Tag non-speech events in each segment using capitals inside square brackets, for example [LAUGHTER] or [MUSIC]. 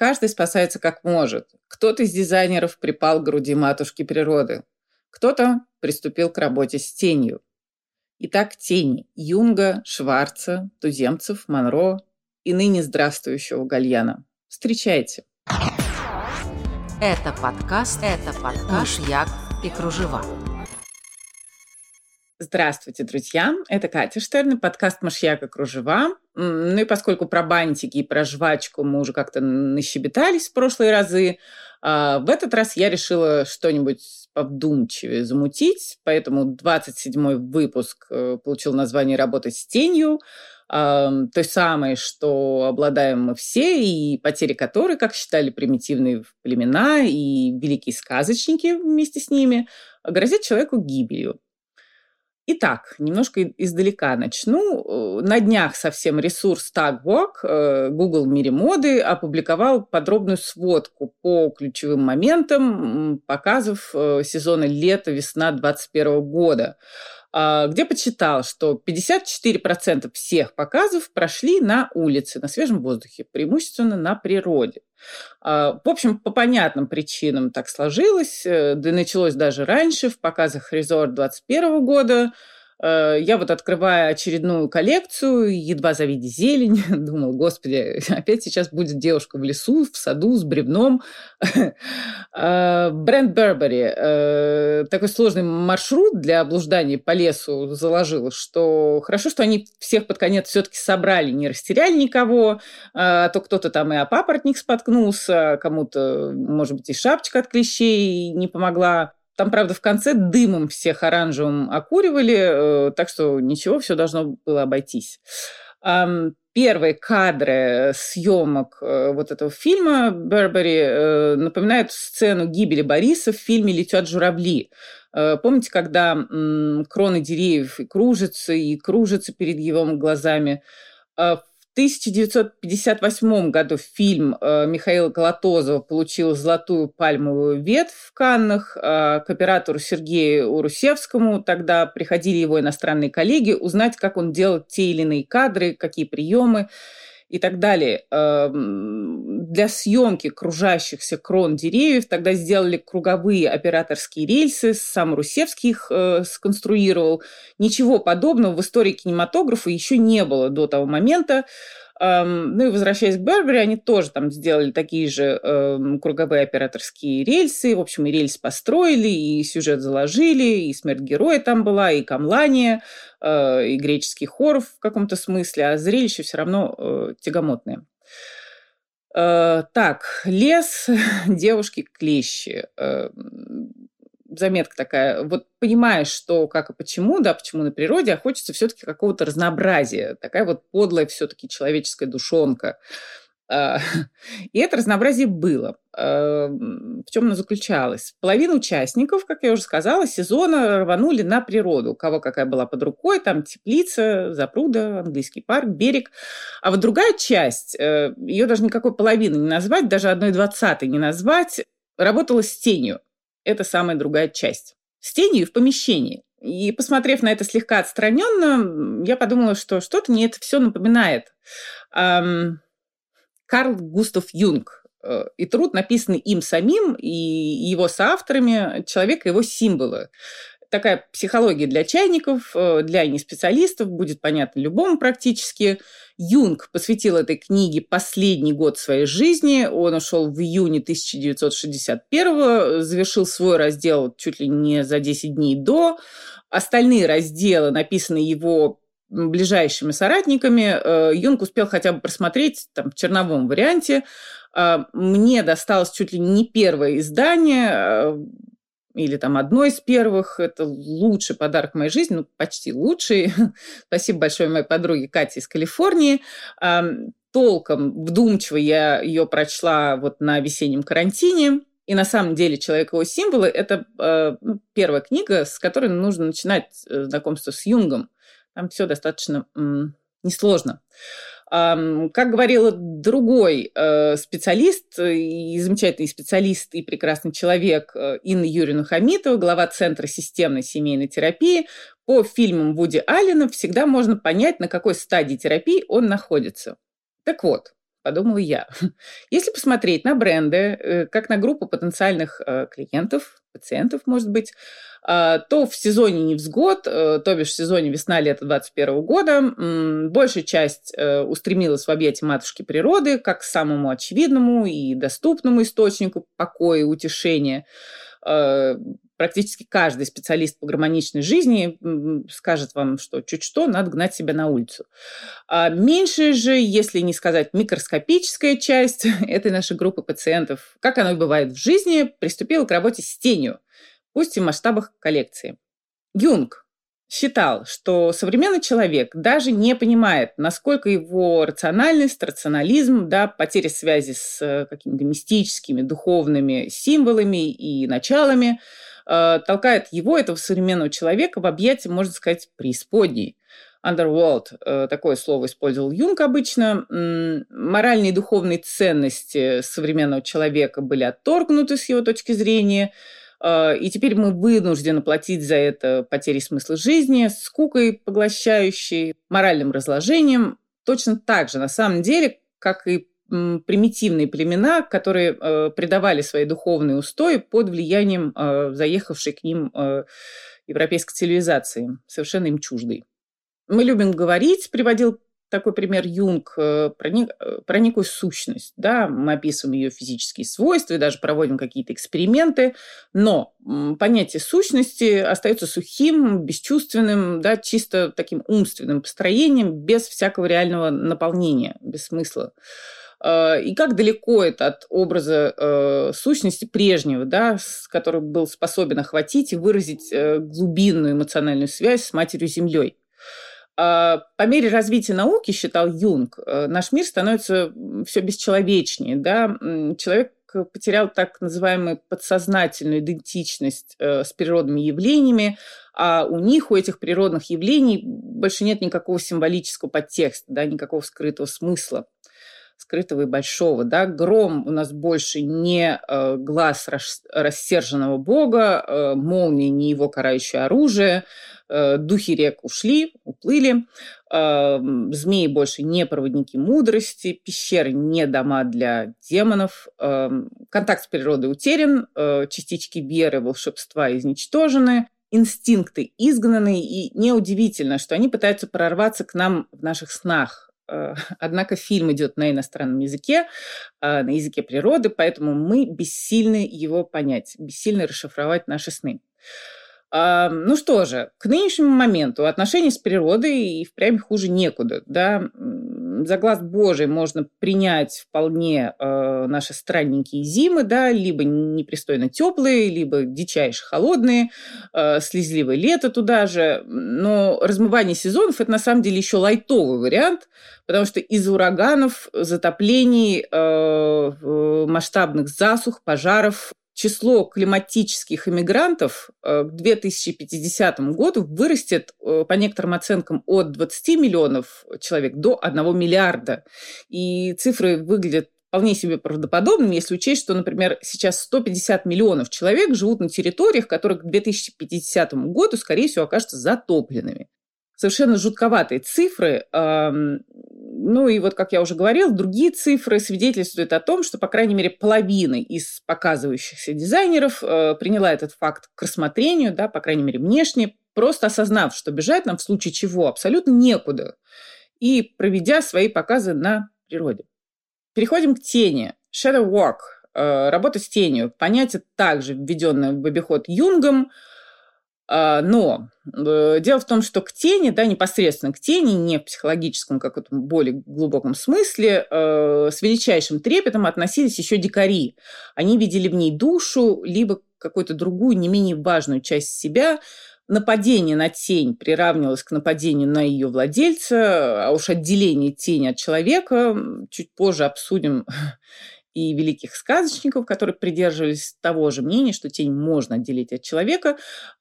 Каждый спасается как может. Кто-то из дизайнеров припал к груди матушки природы. Кто-то приступил к работе с тенью. Итак, тени Юнга, Шварца, Туземцев, Монро и ныне здравствующего Гальяна. Встречайте. Это подкаст, это подкаст «Як и кружева». Здравствуйте, друзья! Это Катя Штерн, подкаст «Машьяка кружева». Ну и поскольку про бантики и про жвачку мы уже как-то нащебетались в прошлые разы, а, в этот раз я решила что-нибудь повдумчивее замутить, поэтому 27-й выпуск э, получил название «Работать с тенью», той самой, что обладаем мы все, и потери которой, как считали примитивные племена и великие сказочники вместе с ними, грозят человеку гибелью. Итак, немножко издалека начну. Э, на днях совсем ресурс TagWalk, э, Google в мире моды, опубликовал подробную сводку по ключевым моментам показов э, сезона лета-весна 2021 года где почитал, что 54% всех показов прошли на улице, на свежем воздухе, преимущественно на природе. А, в общем, по понятным причинам так сложилось, э, да началось даже раньше, в показах Resort 2021 года – я вот открывая очередную коллекцию, едва завидя зелень, [LAUGHS] думал, господи, [LAUGHS] опять сейчас будет девушка в лесу, в саду с бревном. [LAUGHS] Э, бренд Бербери э, такой сложный маршрут для облуждания по лесу заложил, что хорошо, что они всех под конец все-таки собрали, не растеряли никого, а то кто-то там и о папоротник споткнулся, кому-то, может быть, и шапочка от клещей не помогла. Там, правда, в конце дымом всех оранжевым окуривали, э, так что ничего, все должно было обойтись. Первые кадры съемок э, вот этого фильма Бербери э, напоминают сцену гибели Бориса в фильме «Летят журавли». Помните, когда кроны деревьев и кружатся, и кружатся перед его глазами? В 1958 году фильм э, Михаила Колотозова получил золотую пальмовую ветвь в Каннах. Э, к оператору Сергею Урусевскому тогда приходили его иностранные коллеги узнать, как он делал те или иные кадры, какие приемы и так далее. Эм, для съемки кружащихся крон деревьев тогда сделали круговые операторские рельсы, сам Русевский их э, сконструировал. Ничего подобного в истории кинематографа еще не было до того момента. Ну и возвращаясь к Бербери, они тоже там сделали такие же э, круговые операторские рельсы. В общем, и рельс построили, и сюжет заложили, и смерть героя там была, и камлание, э, и греческий хор в каком-то смысле, а зрелище все равно э, тягомотное. Э, так, лес, [LAUGHS] девушки, клещи. Э, заметка такая, вот понимаешь, что как и почему, да, почему на природе, а хочется все-таки какого-то разнообразия, такая вот подлая все-таки человеческая душонка. А, [LAUGHS] и это разнообразие было. А, в чем оно заключалось? Половина участников, как я уже сказала, сезона рванули на природу. У кого какая была под рукой, там теплица, запруда, английский парк, берег. А вот другая часть, э, ее даже никакой половины не назвать, даже одной двадцатой не назвать, работала с тенью это самая другая часть. С тенью в помещении. И посмотрев на это слегка отстраненно, я подумала, что что-то мне это все напоминает. Эм, Карл Густав Юнг. Э, и труд, написанный им самим и его соавторами, человек и его символы такая психология для чайников, э, для неспециалистов, будет понятно любому практически. Юнг посвятил этой книге последний год своей жизни. Он ушел в июне 1961 завершил свой раздел чуть ли не за 10 дней до. Остальные разделы написаны его ближайшими соратниками. Э, Юнг успел хотя бы просмотреть там, в черновом варианте. Э, мне досталось чуть ли не первое издание или там одно из первых. Это лучший подарок в моей жизни, ну, почти лучший. [LAUGHS] Спасибо большое моей подруге Кате из Калифорнии. Толком, вдумчиво я ее прочла вот на весеннем карантине. И на самом деле «Человек его символы» — это э, ну, первая книга, с которой нужно начинать э, знакомство с Юнгом. Там все достаточно несложно. Как говорил другой э, специалист, и замечательный специалист и прекрасный человек э, Инна Юрьевна Хамитова, глава Центра системной семейной терапии, по фильмам Вуди Аллена всегда можно понять, на какой стадии терапии он находится. Так вот, подумала я. [LAUGHS] Если посмотреть на бренды, э, как на группу потенциальных э, клиентов, пациентов, может быть, то в сезоне невзгод, э, то бишь в сезоне весна-лето 2021 года, большая часть устремилась в объятия матушки природы, как к самому очевидному и доступному источнику покоя и утешения практически каждый специалист по гармоничной жизни скажет вам, что чуть что, надо гнать себя на улицу. А меньшая же, если не сказать микроскопическая часть [LAUGHS] этой нашей группы пациентов, как оно и бывает в жизни, приступила к работе с тенью, пусть и в масштабах коллекции. Юнг считал, что современный человек даже не понимает, насколько его рациональность, рационализм, да, потеря связи с э, какими-то мистическими, духовными символами и началами – Э, толкает его, этого современного человека, в объятия, можно сказать, преисподней. Underworld, э, такое слово использовал Юнг обычно. Моральные и духовные ценности современного человека были отторгнуты с его точки зрения, и теперь мы вынуждены платить за это потерей смысла жизни, скукой поглощающей, моральным разложением. Точно так же, на самом деле, как и примитивные племена, которые э, придавали свои духовные устои под влиянием э, заехавшей к ним э, европейской цивилизации, совершенно им чуждой. Мы любим говорить, приводил такой пример Юнг, э, про, э, про некую сущность. Да? Мы описываем ее физические свойства и даже проводим какие-то эксперименты, но понятие сущности остается сухим, бесчувственным, да, чисто таким умственным построением, без всякого реального наполнения, без смысла. Э, и как далеко это от образа э, сущности прежнего, да, с который был способен охватить и выразить э, глубинную эмоциональную связь с Матерью-Землей. А по мере развития науки, считал Юнг, э, наш мир становится все бесчеловечнее. Да? Человек потерял так называемую подсознательную идентичность э, с природными явлениями, а у них, у этих природных явлений, больше нет никакого символического подтекста, да, никакого скрытого смысла скрытого и большого. Да? Гром у нас больше не э, глаз рас, рассерженного бога, э, молния не его карающее оружие, э, духи рек ушли, уплыли, э, змеи больше не проводники мудрости, пещеры не дома для демонов, э, контакт с природой утерян, э, частички веры, волшебства изничтожены, инстинкты изгнаны, и неудивительно, что они пытаются прорваться к нам в наших снах, [LAUGHS] однако фильм идет на иностранном языке, э, на языке природы, поэтому мы бессильны его понять, бессильны расшифровать наши сны. Ну что же, к нынешнему моменту отношения с природой и впрямь хуже некуда. Да? За глаз Божий можно принять вполне э, наши странненькие зимы, да, либо непристойно теплые, либо дичайше холодные, э, слезливое лето туда же. Но размывание сезонов – это на самом деле еще лайтовый вариант, потому что из ураганов, затоплений, э, масштабных засух, пожаров число климатических иммигрантов э, к 2050 году вырастет, э, по некоторым оценкам, от 20 миллионов человек до 1 миллиарда. И цифры выглядят вполне себе правдоподобными, если учесть, что, например, сейчас 150 миллионов человек живут на территориях, которые к 2050 году, скорее всего, окажутся затопленными совершенно жутковатые цифры. Ну и вот, как я уже говорил, другие цифры свидетельствуют о том, что, по крайней мере, половина из показывающихся дизайнеров э, приняла этот факт к рассмотрению, да, по крайней мере, внешне, просто осознав, что бежать нам в случае чего абсолютно некуда, и проведя свои показы на природе. Переходим к тени. Shadow work, э, работа с тенью. Понятие также введенное в обиход Юнгом – но э, дело в том, что к тени, да, непосредственно к тени, не в психологическом, как то более глубоком смысле, э, с величайшим трепетом относились еще дикари. Они видели в ней душу, либо какую-то другую, не менее важную часть себя. Нападение на тень приравнивалось к нападению на ее владельца, а уж отделение тени от человека чуть позже обсудим [LAUGHS] и великих сказочников, которые придерживались того же мнения, что тень можно отделить от человека.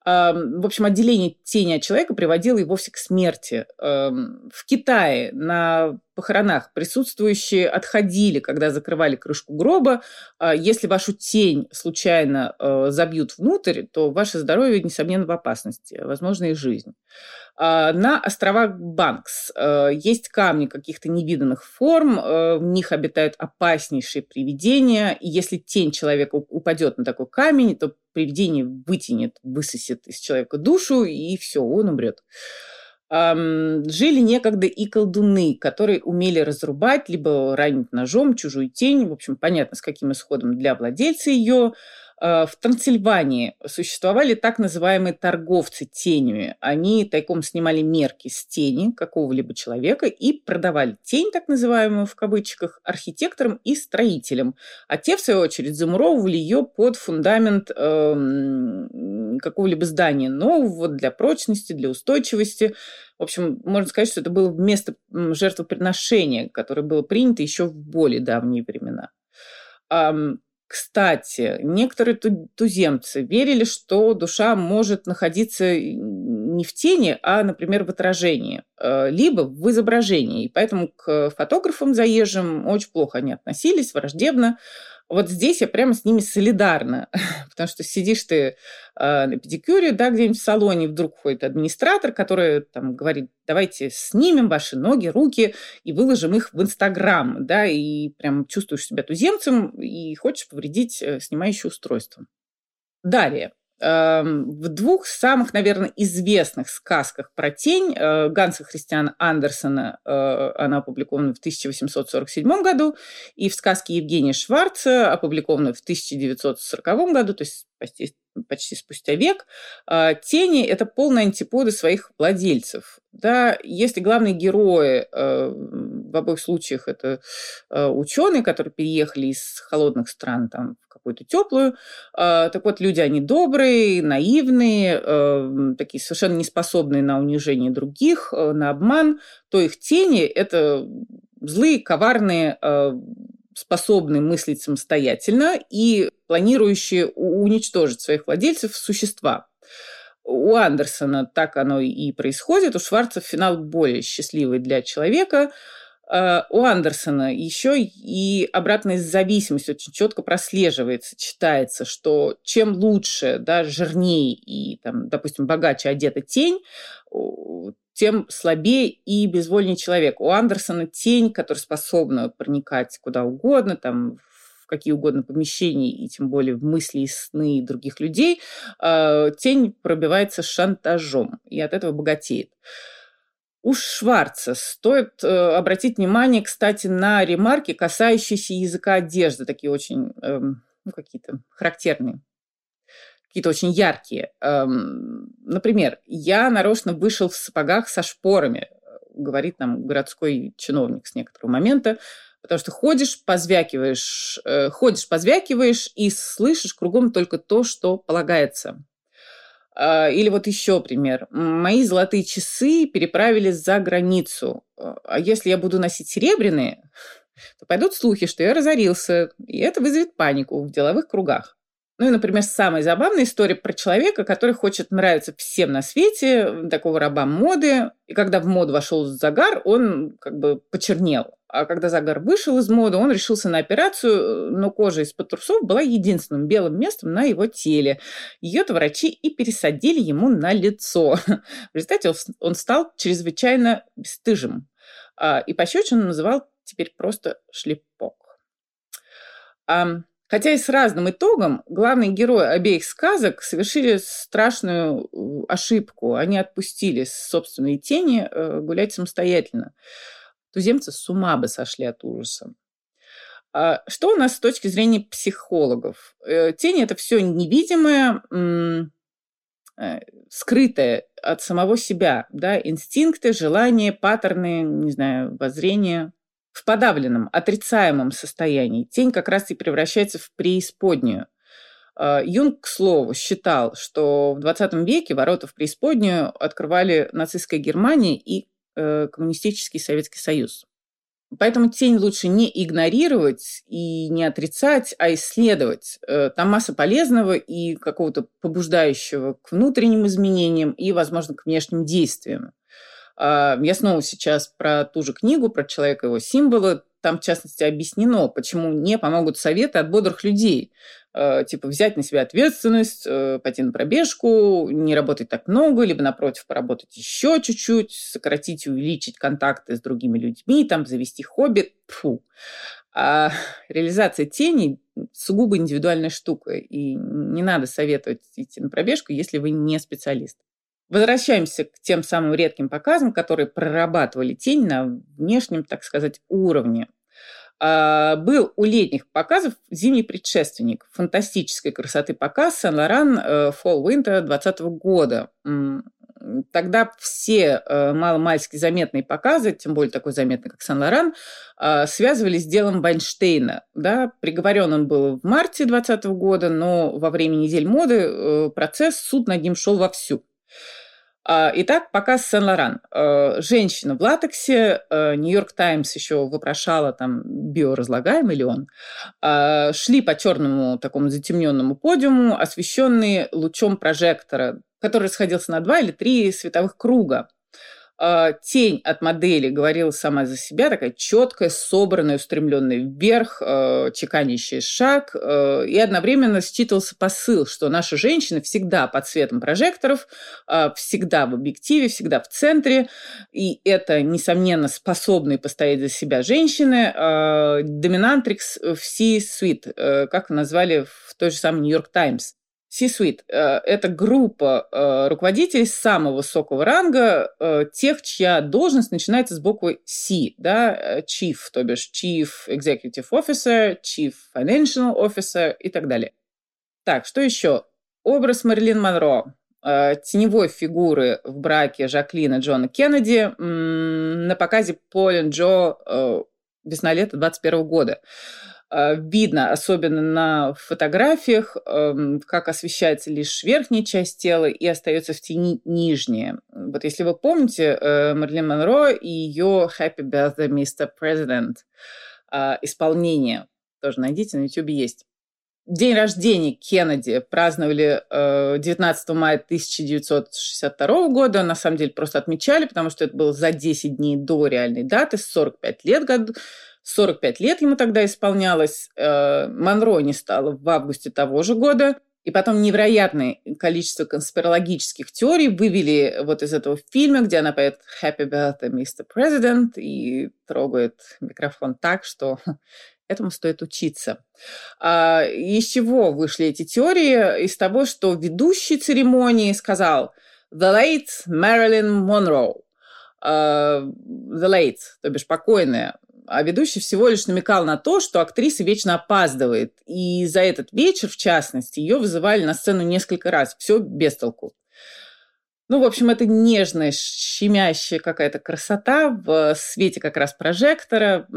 В общем, отделение тени от человека приводило и вовсе к смерти. В Китае на похоронах присутствующие отходили, когда закрывали крышку гроба. А если вашу тень случайно э, забьют внутрь, то ваше здоровье, несомненно, в опасности, возможно, и жизнь. А, на островах Банкс э, есть камни каких-то невиданных форм, э, в них обитают опаснейшие привидения, и если тень человека упадет на такой камень, то привидение вытянет, высосет из человека душу, и все, он умрет. Жили некогда и колдуны, которые умели разрубать, либо ранить ножом чужую тень, в общем, понятно, с каким исходом для владельца ее, в Трансильвании существовали так называемые торговцы тенями. Они тайком снимали мерки с тени какого-либо человека и продавали тень, так называемую в кавычках, архитекторам и строителям. А те, в свою очередь, замуровывали ее под фундамент э, какого-либо здания нового для прочности, для устойчивости. В общем, можно сказать, что это было место жертвоприношения, которое было принято еще в более давние времена. Кстати, некоторые туземцы верили, что душа может находиться не в тени, а, например, в отражении, э, либо в изображении. И поэтому к фотографам заезжим очень плохо они относились, враждебно вот здесь я прямо с ними солидарна, [LAUGHS] потому что сидишь ты э, на педикюре, да, где-нибудь в салоне, вдруг ходит администратор, который там говорит, давайте снимем ваши ноги, руки и выложим их в Инстаграм, да, и прям чувствуешь себя туземцем и хочешь повредить э, снимающее устройство. Далее. Эм, в двух самых, наверное, известных сказках про тень э, Ганса Христиана Андерсона, э, она опубликована в 1847 году, и в сказке Евгения Шварца, опубликованной в 1940 году, то есть почти, почти спустя век, э, тени – это полные антиподы своих владельцев. Да, если главные герои в обоих случаях это ученые, которые переехали из холодных стран там, в какую-то теплую. А, так вот, люди, они добрые, наивные, э, такие совершенно неспособные на унижение других, э, на обман, то их тени – это злые, коварные, э, способные мыслить самостоятельно и планирующие уничтожить своих владельцев существа. У Андерсона так оно и происходит. У Шварца финал более счастливый для человека – у Андерсона еще и обратная зависимость очень четко прослеживается, читается, что чем лучше, да, жирнее и, там, допустим, богаче одета тень, тем слабее и безвольнее человек. У Андерсона тень, которая способна проникать куда угодно, там, в какие угодно помещения, и тем более в мысли и сны других людей, э, тень пробивается шантажом и от этого богатеет. У Шварца стоит э, обратить внимание, кстати, на ремарки, касающиеся языка одежды, такие очень, э, ну, какие-то характерные, какие-то очень яркие. Эм, например, я нарочно вышел в сапогах со шпорами, говорит нам городской чиновник с некоторого момента, потому что ходишь, позвякиваешь, э, ходишь, позвякиваешь и слышишь кругом только то, что полагается. А, или вот еще пример. Мои золотые часы переправились за границу. А если я буду носить серебряные, [LAUGHS] то пойдут слухи, что я разорился, и это вызовет панику в деловых кругах. Ну и, например, самая забавная история про человека, который хочет нравиться всем на свете, такого раба моды. И когда в моду вошел загар, он как бы почернел. А когда загар вышел из моды, он решился на операцию, но кожа из-под трусов была единственным белым местом на его теле. Ее-то врачи и пересадили ему на лицо. В результате он стал чрезвычайно бесстыжим. А, и пощечину называл теперь просто шлепок. Хотя и с разным итогом, главные герои обеих сказок совершили страшную э, ошибку. Они отпустили собственные тени э, гулять самостоятельно. Туземцы с ума бы сошли от ужаса. А что у нас с точки зрения психологов? Э, тени – это все невидимое, скрытое от самого себя, да, инстинкты, желания, паттерны, не знаю, воззрения, в подавленном, отрицаемом состоянии тень как раз и превращается в преисподнюю. А, Юнг, к слову, считал, что в 20 веке ворота в преисподнюю открывали нацистская Германия и э, коммунистический Советский Союз. Поэтому тень лучше не игнорировать и не отрицать, а исследовать. Э, там масса полезного и какого-то побуждающего к внутренним изменениям и, возможно, к внешним действиям. Я снова сейчас про ту же книгу, про человека его символы. Там, в частности, объяснено, почему не помогут советы от бодрых людей. Э, типа взять на себя ответственность, э, пойти на пробежку, не работать так много, либо, напротив, поработать еще чуть-чуть, сократить и увеличить контакты с другими людьми, там, завести хобби. Фу. А реализация тени сугубо индивидуальная штука, и не надо советовать идти на пробежку, если вы не специалист. Возвращаемся к тем самым редким показам, которые прорабатывали тень на внешнем, так сказать, уровне. А, был у летних показов зимний предшественник фантастической красоты показ Сен-Лоран э, Fall Winter 2020 года. Тогда все э, маломальски заметные показы, тем более такой заметный, как Сен-Лоран, а, связывались с делом Вайнштейна. Да? Приговорен он был в марте 2020 года, но во время недель моды э, процесс, суд над ним шел вовсю. А, итак, показ Сен-Лоран. А, женщина в латексе. А, Нью-Йорк Таймс еще вопрошала, там, биоразлагаемый ли он. Шли по черному такому затемненному подиуму, освещенные лучом прожектора, который расходился на два или три световых круга. А, тень от модели говорила сама за себя, такая четкая, собранная, устремленная вверх, а, чеканящий шаг, а, и одновременно считывался посыл, что наши женщины всегда под светом прожекторов, всегда в объективе, всегда в центре, и это, несомненно, способные постоять за себя женщины, доминантрикс в C-suite, э, как назвали в той же самой Нью-Йорк Таймс. C-Suite э, – это группа э, руководителей самого высокого ранга, э, тех, чья должность начинается с буквы C, да, Chief, то бишь Chief Executive Officer, Chief Financial Officer и так далее. Так, что еще? Образ Мэрилин Монро, теневой фигуры в браке Жаклина Джона Кеннеди на показе Полин Джо весна-лето 21 года. А, видно, особенно на фотографиях, эм, как освещается лишь верхняя часть тела и остается в тени нижняя. Вот если вы помните э, Марлин Монро и ее «Happy Birthday, Mr. President» а, исполнение, тоже найдите, на YouTube есть. День рождения Кеннеди праздновали 19 э, мая 1962 года. На самом деле просто отмечали, потому что это было за 10 дней до реальной даты, 45 лет году 45 лет ему тогда исполнялось. Э, Монро не стало в августе того же года. И потом невероятное количество конспирологических теорий вывели вот из этого фильма, где она поет «Happy birthday, Mr. President» и трогает микрофон так, что [LAUGHS] этому стоит учиться. А из чего вышли эти теории? Из того, что ведущий церемонии сказал «The late Marilyn Monroe». Uh, the late, то бишь покойная а ведущий всего лишь намекал на то, что актриса вечно опаздывает. И за этот вечер, в частности, ее вызывали на сцену несколько раз. Все без толку. Ну, в общем, это нежная, щемящая какая-то красота в свете как раз прожектора.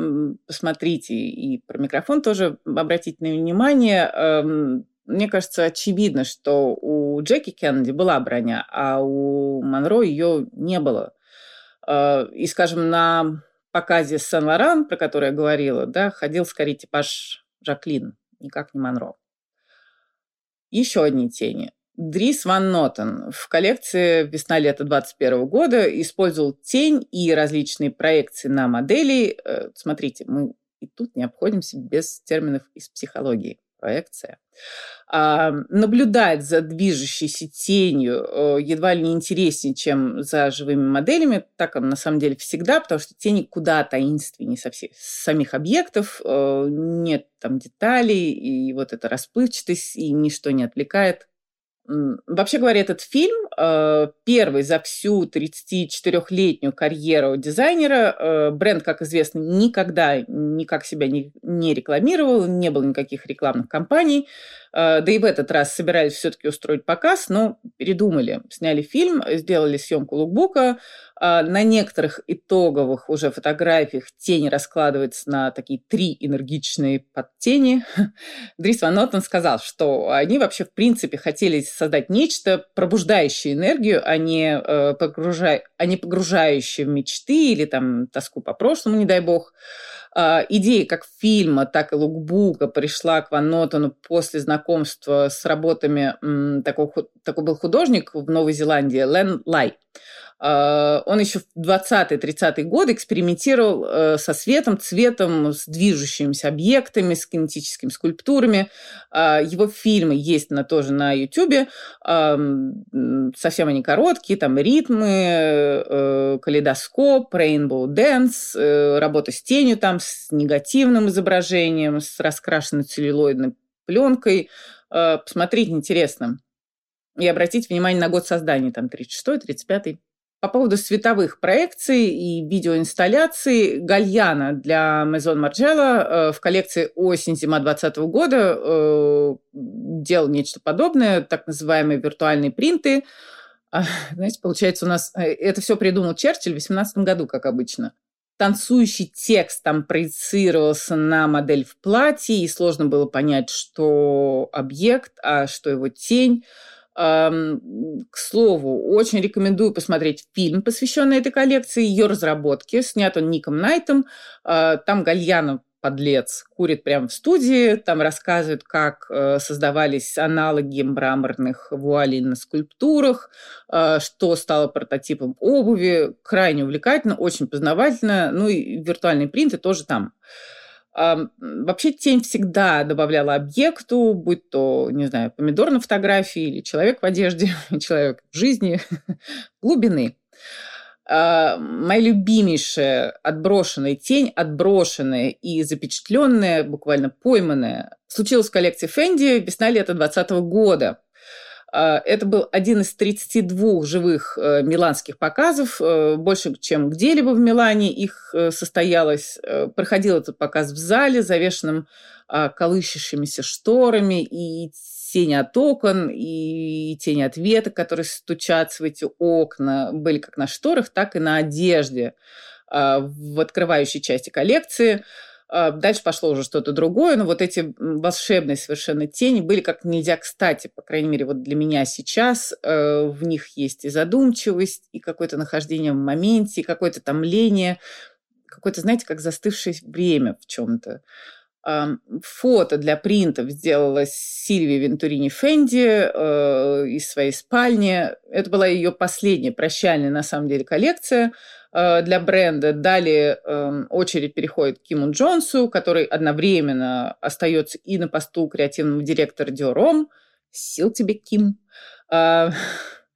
Посмотрите, и про микрофон тоже обратите на внимание. Эм, мне кажется, очевидно, что у Джеки Кеннеди была броня, а у Монро ее не было. Э, и, скажем, на показе Сен-Лоран, про который я говорила, да, ходил скорее типаж Жаклин, никак не Монро. Еще одни тени. Дрис Ван Нотен в коллекции «Весна-лето 21 года» использовал тень и различные проекции на модели. Э, смотрите, мы и тут не обходимся без терминов из психологии проекция, а, наблюдать за движущейся тенью э, едва ли не интереснее, чем за живыми моделями. Так он на самом деле всегда, потому что тени куда таинственнее со всех, самих объектов, э, нет там деталей, и вот эта расплывчатость, и ничто не отвлекает. Вообще говоря, этот фильм э, первый за всю 34-летнюю карьеру дизайнера. Э, бренд, как известно, никогда никак себя не, рекламировал, не было никаких рекламных кампаний. Э, да и в этот раз собирались все-таки устроить показ, но передумали. Сняли фильм, сделали съемку лукбука. Э, на некоторых итоговых уже фотографиях тень раскладывается на такие три энергичные подтени. [LAUGHS] Дрис Ван Нотен сказал, что они вообще в принципе хотели создать нечто, пробуждающее энергию, а не, э, погружай, а не погружающее в мечты или там тоску по прошлому, не дай бог. А, идея как фильма, так и лукбука пришла к Ван Нотону после знакомства с работами, такой, такой был художник в Новой Зеландии, Лен Лай. А, он еще в 20-30-е годы экспериментировал э, со светом, цветом, с движущимися объектами, с кинетическими скульптурами. А, его фильмы есть на, тоже на YouTube. Совсем они короткие, там ритмы, э, калейдоскоп, Rainbow Dance, э, работа с тенью там, с негативным изображением, с раскрашенной целлюлоидной пленкой. Посмотреть интересно. И обратить внимание на год создания, там 36-й, 35-й. По поводу световых проекций и видеоинсталляций Гальяна для Maison Margiela э, в коллекции осень-зима 2020 года э, делал нечто подобное, так называемые виртуальные принты. А, знаете, получается, у нас э, это все придумал Черчилль в 18 году, как обычно. Танцующий текст там проецировался на модель в платье, и сложно было понять, что объект, а что его тень. К слову, очень рекомендую посмотреть фильм, посвященный этой коллекции, ее разработке. Снят он Ником Найтом. А, там Гальянов подлец курит прямо в студии, там рассказывают, как э, создавались аналоги мраморных вуалей на скульптурах, э, что стало прототипом обуви. Крайне увлекательно, очень познавательно. Ну и виртуальные принты тоже там. Вообще тень всегда добавляла объекту, будь то, не знаю, помидор на фотографии или человек в одежде, [LAUGHS] человек в жизни, [LAUGHS] глубины. А, моя любимейшая отброшенная тень, отброшенная и запечатленная, буквально пойманная, случилась в коллекции Фенди весна-лето 2020 года. А, это был один из 32 живых э, миланских показов, э, больше, чем где-либо в Милане их э, состоялось. Проходил этот показ в зале, завешенном а, колышущимися шторами, и тени от окон, и тени от веток, которые стучатся в эти окна, были как на шторах, так и на одежде а, в открывающей части коллекции – дальше пошло уже что-то другое, но вот эти волшебные совершенно тени были как нельзя кстати, по крайней мере, вот для меня сейчас. Э, в них есть и задумчивость, и какое-то нахождение в моменте, и какое-то томление, какое-то, знаете, как застывшее время в чем-то. Фото для принтов сделала Сильвия Вентурини Фенди э, из своей спальни. Это была ее последняя прощальная, на самом деле, коллекция – для бренда. Далее эм, очередь переходит к Киму Джонсу, который одновременно остается и на посту креативного директора Диором. Сил тебе, Ким. А,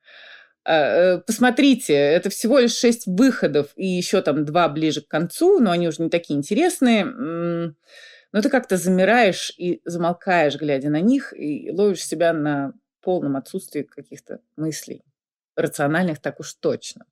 [LAUGHS] а, э, посмотрите, это всего лишь шесть выходов и еще там два ближе к концу, но они уже не такие интересные. Но ты как-то замираешь и замолкаешь, глядя на них, и ловишь себя на полном отсутствии каких-то мыслей. Рациональных так уж точно.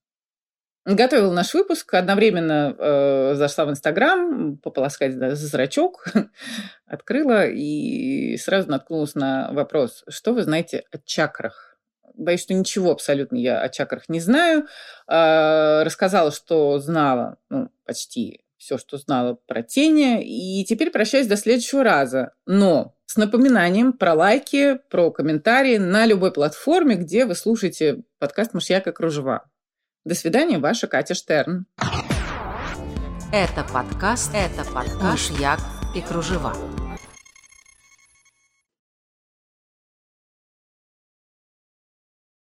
Готовила наш выпуск, одновременно э, зашла в Инстаграм, пополоскать да, зрачок, [LAUGHS] открыла и сразу наткнулась на вопрос, что вы знаете о чакрах? Боюсь, что ничего абсолютно я о чакрах не знаю. Э, рассказала, что знала, ну, почти все, что знала про тени, и теперь прощаюсь до следующего раза. Но с напоминанием про лайки, про комментарии на любой платформе, где вы слушаете подкаст «Мышьяка кружева». До свидания, ваша Катя Штерн. Это подкаст, это подкаст «Мышьяк и кружева».